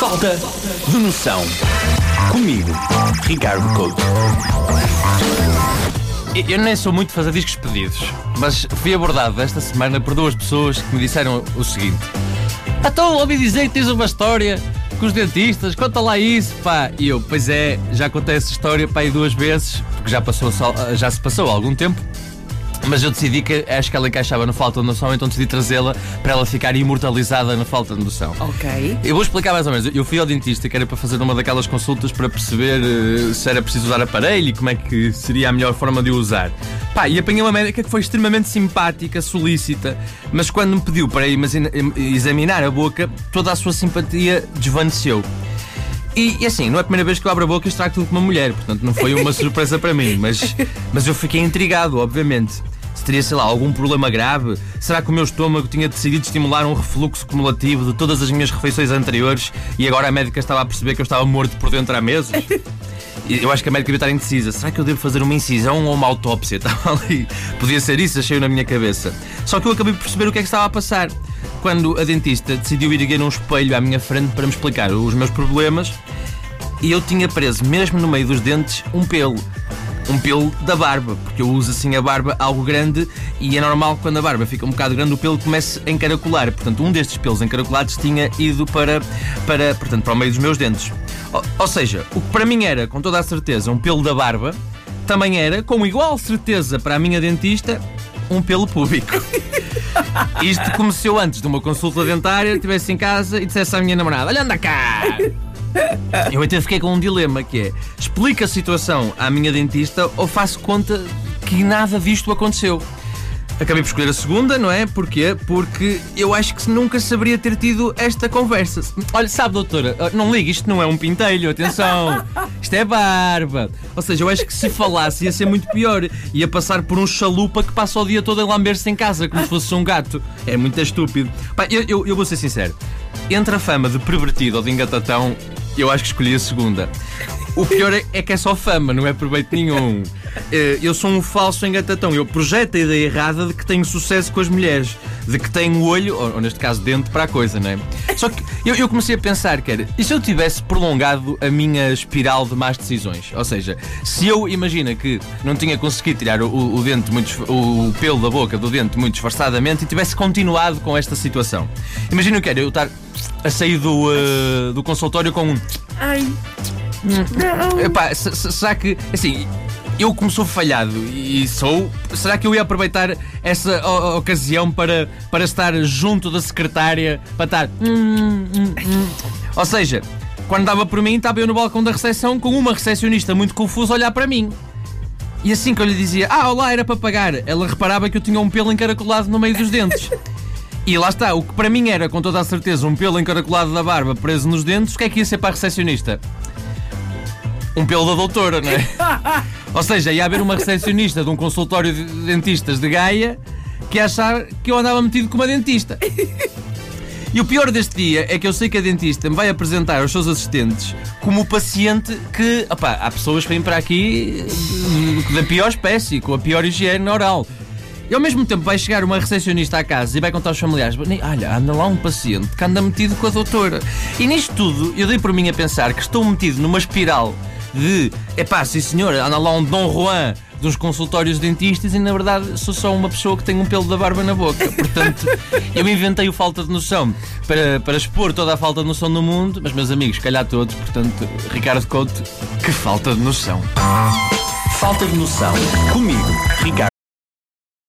Falta de noção. Comigo, Ricardo Couto. Eu nem sou muito fazer discos pedidos, mas fui abordado esta semana por duas pessoas que me disseram o seguinte: Então, ouvi dizer que tens uma história com os dentistas, conta lá isso, pá. E eu, pois é, já contei essa história, pá, aí duas vezes, porque já, passou, já se passou algum tempo. Mas eu decidi que acho que ela encaixava no Falta de Noção, então decidi trazê-la para ela ficar imortalizada na Falta de Noção. Ok. Eu vou explicar mais ou menos. Eu fui ao dentista que era para fazer uma daquelas consultas para perceber uh, se era preciso usar aparelho e como é que seria a melhor forma de o usar. Pá, e apanhei uma médica que foi extremamente simpática, solícita, mas quando me pediu para examinar a boca, toda a sua simpatia desvaneceu. E, e, assim, não é a primeira vez que eu abro a boca e estrago tudo com uma mulher, portanto não foi uma surpresa para mim, mas, mas eu fiquei intrigado, obviamente. Se teria, sei lá, algum problema grave? Será que o meu estômago tinha decidido estimular um refluxo cumulativo de todas as minhas refeições anteriores e agora a médica estava a perceber que eu estava morto por dentro há meses? Eu acho que a médica estar indecisa. Será que eu devo fazer uma incisão ou uma autópsia? Estava ali. Podia ser isso, achei na minha cabeça. Só que eu acabei por perceber o que é que estava a passar quando a dentista decidiu erguer um espelho à minha frente para me explicar os meus problemas e eu tinha preso, mesmo no meio dos dentes, um pelo. Um pelo da barba, porque eu uso assim a barba algo grande e é normal que quando a barba fica um bocado grande o pelo comece a encaracolar. Portanto, um destes pelos encaracolados tinha ido para, para, portanto, para o meio dos meus dentes. Ou, ou seja, o que para mim era, com toda a certeza, um pelo da barba, também era, com igual certeza para a minha dentista, um pelo público. Isto começou antes de uma consulta dentária, estivesse em casa e dissesse à minha namorada: Olha, anda cá! Eu até fiquei com um dilema que é: explica a situação à minha dentista ou faço conta que nada disto aconteceu? Acabei por escolher a segunda, não é? Porquê? Porque eu acho que nunca saberia ter tido esta conversa. Olha, sabe, doutora, não ligue, isto não é um pintelho, atenção. Isto é barba. Ou seja, eu acho que se falasse ia ser muito pior. Ia passar por um chalupa que passa o dia todo a lamber-se em casa, como se fosse um gato. É muito estúpido. Pá, eu, eu, eu vou ser sincero. Entre a fama de pervertido ou de engatatão, eu acho que escolhi a segunda. O pior é, é que é só fama, não é proveito nenhum. Eh, eu sou um falso engatatão. Eu projeto a ideia errada de que tenho sucesso com as mulheres, de que tenho olho, ou, neste caso dente, para a coisa, não é? Só que eu, eu comecei a pensar era, e se eu tivesse prolongado a minha espiral de más decisões? Ou seja, se eu imagina que não tinha conseguido tirar o, o dente muito, o pelo da boca do dente muito disfarçadamente e tivesse continuado com esta situação. Imagina o que era eu estar a sair do, uh, do consultório com um. Ai. Não. Epá, será que. Assim, eu como sou falhado e sou, será que eu ia aproveitar essa ocasião para, para estar junto da secretária, para estar. Hum, hum, hum. Ou seja, quando dava por mim, estava eu no balcão da recepção com uma recepcionista muito confusa a olhar para mim. E assim que eu lhe dizia, ah, olá, era para pagar, ela reparava que eu tinha um pelo encaracolado no meio dos dentes. E lá está, o que para mim era com toda a certeza um pelo encaracolado da barba preso nos dentes, o que é que ia ser para a recepcionista? Um pelo da doutora, não é? Ou seja, ia haver uma recepcionista de um consultório de dentistas de Gaia que ia achar que eu andava metido com uma dentista. E o pior deste dia é que eu sei que a dentista me vai apresentar aos seus assistentes como o paciente que. Opá, há pessoas que vêm para aqui da pior espécie, com a pior higiene oral. E ao mesmo tempo vai chegar uma recepcionista à casa e vai contar aos familiares: olha, anda lá um paciente que anda metido com a doutora. E nisto tudo eu dei por mim a pensar que estou metido numa espiral de epá, sim senhor, anda lá um Dom Juan dos consultórios dentistas e na verdade sou só uma pessoa que tem um pelo da barba na boca. Portanto, eu inventei o falta de noção para, para expor toda a falta de noção no mundo, mas meus amigos, calhar todos, portanto, Ricardo Couto, que falta de noção. Falta de noção. Comigo, Ricardo.